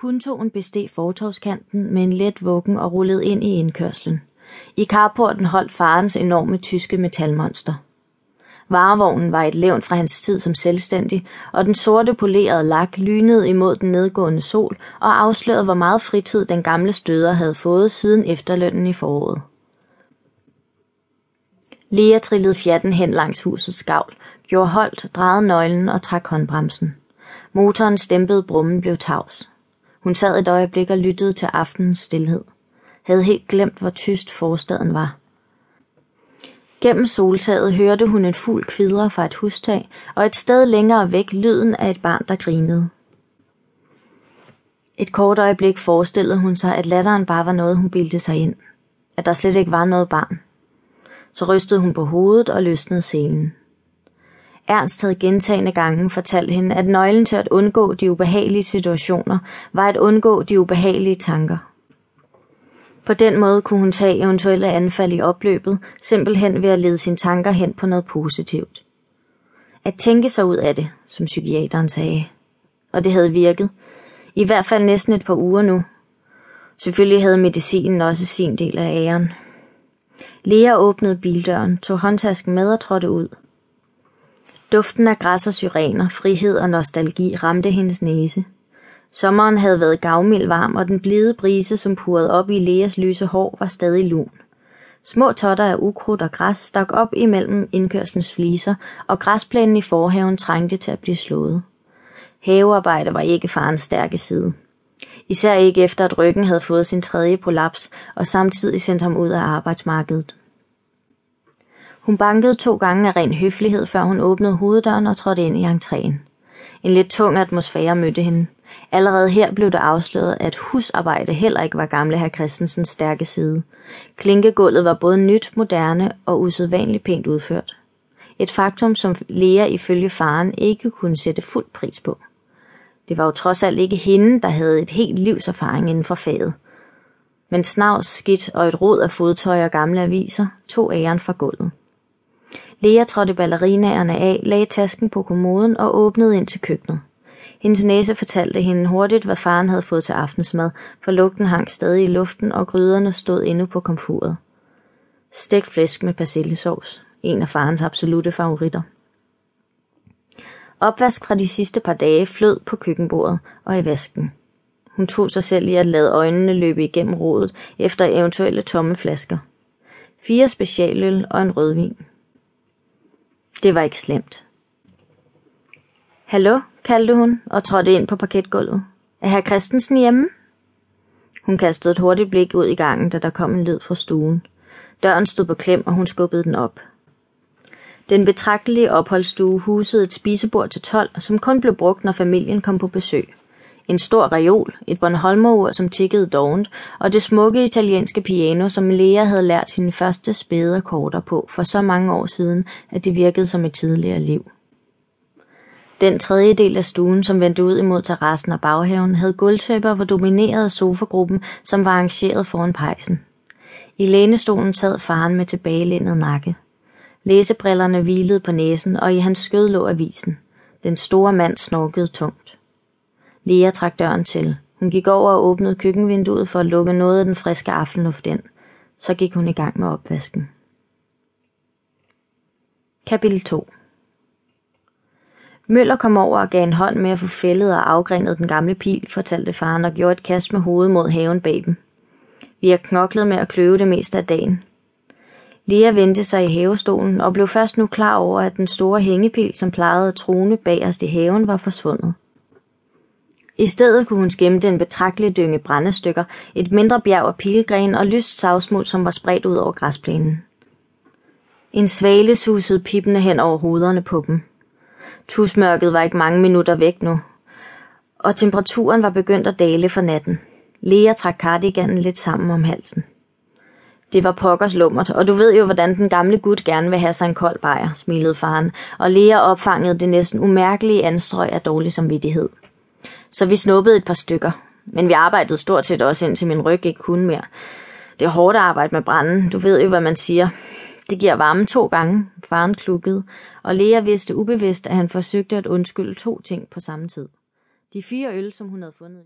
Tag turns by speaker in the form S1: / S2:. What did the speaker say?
S1: Puntoen besteg fortovskanten med en let vuggen og rullede ind i indkørslen. I carporten holdt farens enorme tyske metalmonster. Varevognen var et levn fra hans tid som selvstændig, og den sorte polerede lak lynede imod den nedgående sol og afslørede, hvor meget fritid den gamle støder havde fået siden efterlønnen i foråret. Lea trillede fjatten hen langs husets skavl, gjorde holdt, drejede nøglen og trak håndbremsen. Motoren stempede brummen blev tavs. Hun sad et øjeblik og lyttede til aftenens stillhed. Havde helt glemt, hvor tyst forstaden var. Gennem soltaget hørte hun en fugl kvidre fra et hustag, og et sted længere væk lyden af et barn, der grinede. Et kort øjeblik forestillede hun sig, at latteren bare var noget, hun bildte sig ind. At der slet ikke var noget barn. Så rystede hun på hovedet og løsnede selen. Ernst havde gentagende gange fortalt hende, at nøglen til at undgå de ubehagelige situationer var at undgå de ubehagelige tanker. På den måde kunne hun tage eventuelle anfald i opløbet, simpelthen ved at lede sine tanker hen på noget positivt. At tænke sig ud af det, som psykiateren sagde. Og det havde virket. I hvert fald næsten et par uger nu. Selvfølgelig havde medicinen også sin del af æren. Lea åbnede bildøren, tog håndtasken med og trådte ud. Duften af græs og syrener, frihed og nostalgi ramte hendes næse. Sommeren havde været gavmild varm, og den blide brise, som purrede op i Leas lyse hår, var stadig lun. Små totter af ukrudt og græs stak op imellem indkørslens fliser, og græsplænen i forhaven trængte til at blive slået. Havearbejde var ikke farens stærke side. Især ikke efter, at ryggen havde fået sin tredje prolaps, og samtidig sendt ham ud af arbejdsmarkedet. Hun bankede to gange af ren høflighed, før hun åbnede hoveddøren og trådte ind i entréen. En lidt tung atmosfære mødte hende. Allerede her blev det afsløret, at husarbejde heller ikke var gamle herr Christensens stærke side. Klinkegulvet var både nyt, moderne og usædvanligt pænt udført. Et faktum, som Lea ifølge faren ikke kunne sætte fuld pris på. Det var jo trods alt ikke hende, der havde et helt livs erfaring inden for faget. Men snavs, skidt og et rod af fodtøj og gamle aviser tog æren fra gulvet. Lea trådte ballerinaerne af, lagde tasken på kommoden og åbnede ind til køkkenet. Hendes næse fortalte hende hurtigt, hvad faren havde fået til aftensmad, for lugten hang stadig i luften, og gryderne stod endnu på komfuret. Stegt flæsk med persillesovs, en af farens absolute favoritter. Opvask fra de sidste par dage flød på køkkenbordet og i vasken. Hun tog sig selv i at lade øjnene løbe igennem rodet efter eventuelle tomme flasker. Fire specialøl og en rødvin. Det var ikke slemt. Hallo, kaldte hun og trådte ind på parketgulvet. Er herr Christensen hjemme? Hun kastede et hurtigt blik ud i gangen, da der kom en lyd fra stuen. Døren stod på klem, og hun skubbede den op. Den betragtelige opholdsstue husede et spisebord til 12, som kun blev brugt, når familien kom på besøg. En stor reol, et Bornholmerur, som tikkede dovent, og det smukke italienske piano, som Lea havde lært sine første spæde akkorder på for så mange år siden, at det virkede som et tidligere liv. Den tredje del af stuen, som vendte ud imod terrassen og baghaven, havde gulvtæpper, hvor dominerede sofagruppen, som var arrangeret foran pejsen. I lænestolen sad faren med tilbagelændet nakke. Læsebrillerne hvilede på næsen, og i hans skød lå avisen. Den store mand snorkede tungt. Lea trak døren til. Hun gik over og åbnede køkkenvinduet for at lukke noget af den friske aftenluft ind. Så gik hun i gang med opvasken. Kapitel 2 Møller kom over og gav en hånd med at få fældet og afgrenet den gamle pil, fortalte faren og gjorde et kast med hovedet mod haven bag dem. Vi har knoklet med at kløve det meste af dagen. Lea vendte sig i havestolen og blev først nu klar over, at den store hængepil, som plejede at trone bagerst i haven, var forsvundet. I stedet kunne hun skimte en betragtelig dynge brændestykker, et mindre bjerg af pilgren og lyst savsmuld, som var spredt ud over græsplænen. En svale susede pippende hen over hovederne på dem. Tusmørket var ikke mange minutter væk nu, og temperaturen var begyndt at dale for natten. Lea trak cardiganen lidt sammen om halsen. Det var pokkers lummert, og du ved jo, hvordan den gamle gut gerne vil have sig en kold bajer, smilede faren, og Lea opfangede det næsten umærkelige anstrøg af dårlig samvittighed. Så vi snuppede et par stykker, men vi arbejdede stort set også indtil min ryg ikke kunne mere. Det er hårdt at arbejde med branden, du ved jo, hvad man siger. Det giver varme to gange, faren klukkede, og Lea vidste ubevidst, at han forsøgte at undskylde to ting på samme tid. De fire øl, som hun havde fundet.